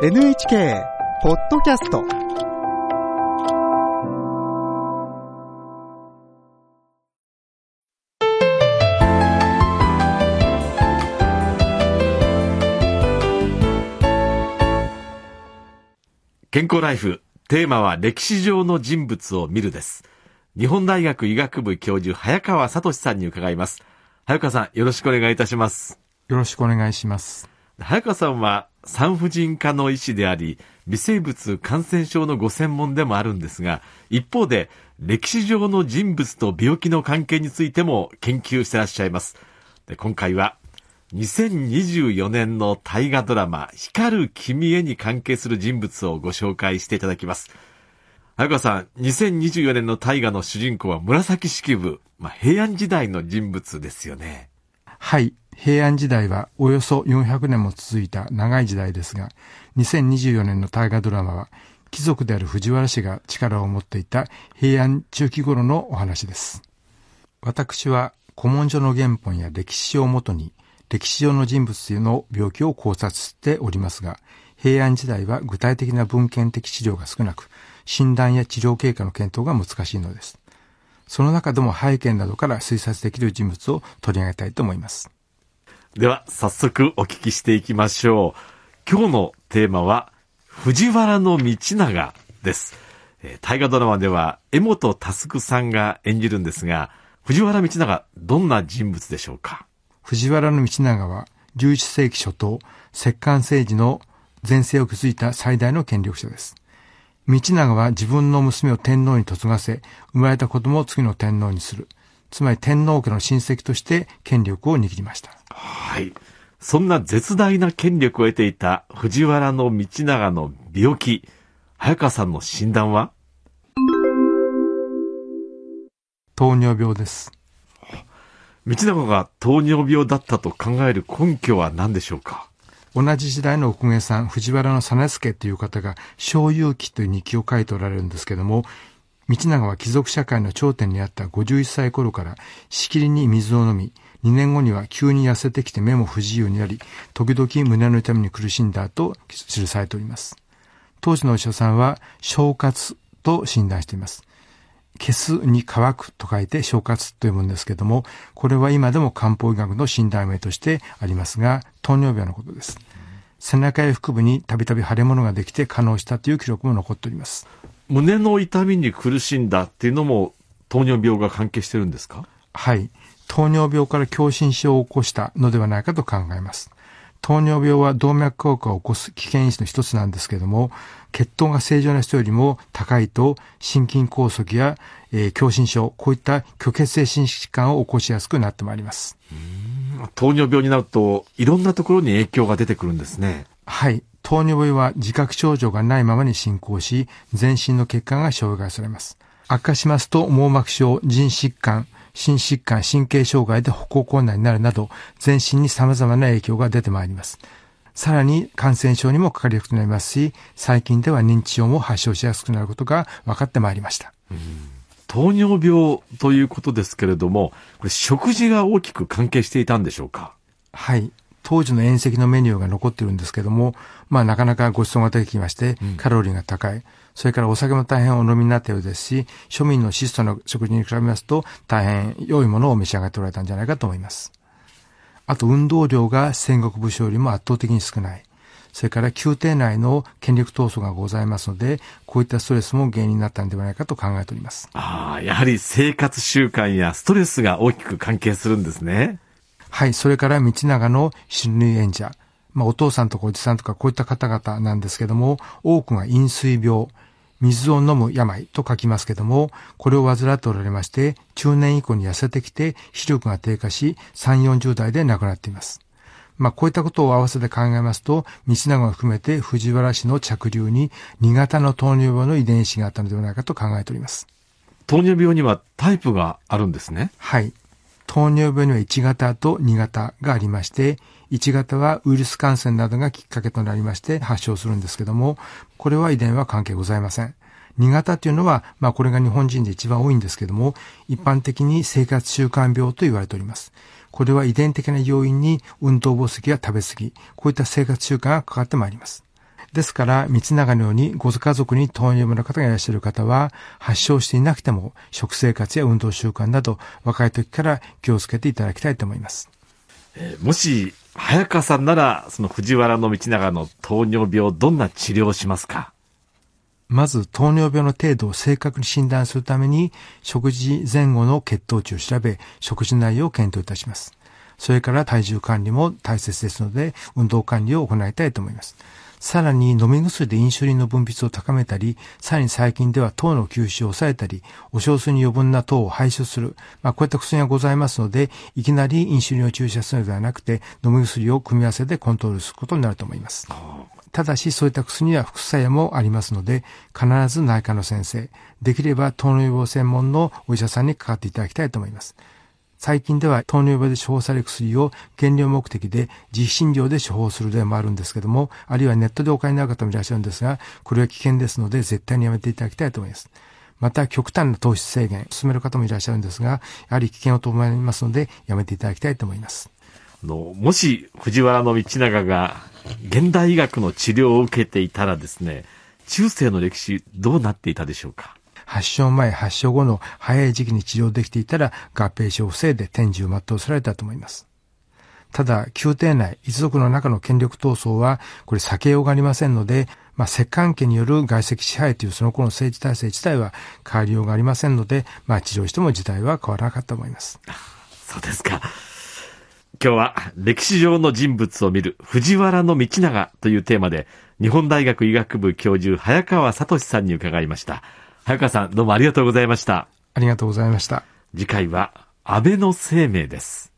NHK ポッドキャスト。健康ライフテーマは歴史上の人物を見るです。日本大学医学部教授早川聡さんに伺います。早川さんよろしくお願いいたします。よろしくお願いします。早川さんは産婦人科の医師であり微生物感染症のご専門でもあるんですが一方で歴史上の人物と病気の関係についても研究してらっしゃいます。で今回は2024年の大河ドラマ光る君へに関係する人物をご紹介していただきます。早川さん2024年の大河の主人公は紫式部、まあ、平安時代の人物ですよね。はい。平安時代はおよそ400年も続いた長い時代ですが、2024年の大河ドラマは、貴族である藤原氏が力を持っていた平安中期頃のお話です。私は古文書の原本や歴史書をもとに、歴史上の人物の病気を考察しておりますが、平安時代は具体的な文献的資料が少なく、診断や治療経過の検討が難しいのです。その中でも背景などから推察できる人物を取り上げたいと思います。では、早速お聞きしていきましょう。今日のテーマは、藤原道長です。えー大河ドラマでは、江本佑さんが演じるんですが、藤原道長、どんな人物でしょうか？藤原道長は11世紀初頭、摂関政治の前世を築いた最大の権力者です。道長は自分の娘を天皇に嫁がせ、生まれた子供を次の天皇にする。つまり天皇家の親戚として権力を握りました。はい。そんな絶大な権力を得ていた藤原道長の病気、早川さんの診断は？糖尿病です。道長が糖尿病だったと考える根拠は何でしょうか？同じ時代のお公家さん、藤原の実助という方が、小遊記という日記を書いておられるんですけども、道長は貴族社会の頂点にあった51歳頃から、しきりに水を飲み、2年後には急に痩せてきて目も不自由になり、時々胸の痛みに苦しんだと記されております。当時のお医者さんは、消活と診断しています。消すに乾くと書いて消活と読むんですけども、これは今でも漢方医学の診断名としてありますが、糖尿病のことです。背中や腹部にたびたび腫れ物ができて可能したという記録も残っております。胸の痛みに苦しんだっていうのも糖尿病が関係してるんですか？はい。糖尿病から狭心症を起こしたのではないかと考えます。糖尿病は動脈硬化を起こす危険因子の一つなんですけれども、血糖が正常な人よりも高いと心筋梗塞や、えー狭心症、こういった虚血性心疾患を起こしやすくなってまいります。糖尿病になるといろんなところに影響が出てくるんですね。はい。糖尿病は自覚症状がないままに進行し、全身の血管が障害されます。悪化しますと網膜症、腎疾患、心疾患、神経障害で歩行困難になるなど、全身に様々な影響が出てまいります。さらに感染症にもかかりやすくなりますし、最近では認知症も発症しやすくなることが分かってまいりました。糖尿病ということですけれども、これ食事が大きく関係していたんでしょうか？はい。当時の宴席のメニューが残っているんですけども、まあなかなかご馳走が出てきまして、カロリーが高い。それからお酒も大変お飲みになったようですし、庶民の質素な食事に比べますと、大変良いものを召し上がっておられたんじゃないかと思います。あと運動量が戦国武将よりも圧倒的に少ない。それから宮廷内の権力闘争がございますので、こういったストレスも原因になったのではないかと考えております。ああ、やはり生活習慣やストレスが大きく関係するんですね。はい、それから道長の親類縁者。まあ、お父さんとかおじさんとかこういった方々なんですけども、多くが飲水病、水を飲む病と書きますけども、これを患っておられまして、中年以降に痩せてきて、視力が低下し、3、40代で亡くなっています。まあ、こういったことを合わせて考えますと、道長を含めて藤原氏の着流に2型の糖尿病の遺伝子があったのではないかと考えております。糖尿病にはタイプがあるんですね。はい。糖尿病には1型と2型がありまして、1型はウイルス感染などがきっかけとなりまして発症するんですけども、これは遺伝は関係ございません。2型というのは、まあこれが日本人で一番多いんですけども、一般的に生活習慣病と言われております。これは遺伝的な要因に運動不足や食べ過ぎ、こういった生活習慣がかかってまいります。ですから、道長のようにご家族に糖尿病の方がいらっしゃる方は、発症していなくても、食生活や運動習慣など、若い時から気をつけていただきたいと思います。えー、もし、早川さんなら、その藤原道長の糖尿病、どんな治療をしますか？まず、糖尿病の程度を正確に診断するために、食事前後の血糖値を調べ、食事内容を検討いたします。それから体重管理も大切ですので、運動管理を行いたいと思います。さらに飲み薬でインシュリンの分泌を高めたり、さらに最近では糖の吸収を抑えたり、お小水に余分な糖を排出する、まあ、こういった薬がございますので、いきなりインシュリンを注射するのではなくて、飲み薬を組み合わせてコントロールすることになると思います。ただし、そういった薬には副作用もありますので、必ず内科の先生、できれば糖尿病専門のお医者さんにかかっていただきたいと思います。最近では糖尿病で処方される薬を減量目的で自費診療で処方する例もあるんですけども、あるいはネットでお買いになる方もいらっしゃるんですが、これは危険ですので絶対にやめていただきたいと思います。また極端な糖質制限、進める方もいらっしゃるんですが、やはり危険を伴いますので、やめていただきたいと思います。あの、もし藤原道長が現代医学の治療を受けていたらですね、中世の歴史どうなっていたでしょうか？発症前、発症後の早い時期に治療できていたら合併症を防いで天寿を全うされたと思います。ただ、宮廷内、一族の中の権力闘争は、これ避けようがありませんので、まあ、石棺家による外籍支配というその頃の政治体制自体は変わりようがありませんので、まあ、治療しても時代は変わらなかったと思います。そうですか。今日は歴史上の人物を見る藤原道長というテーマで日本大学医学部教授早川聡さんに伺いました。早川さん、どうもありがとうございました。ありがとうございました。次回は、安倍の生命です。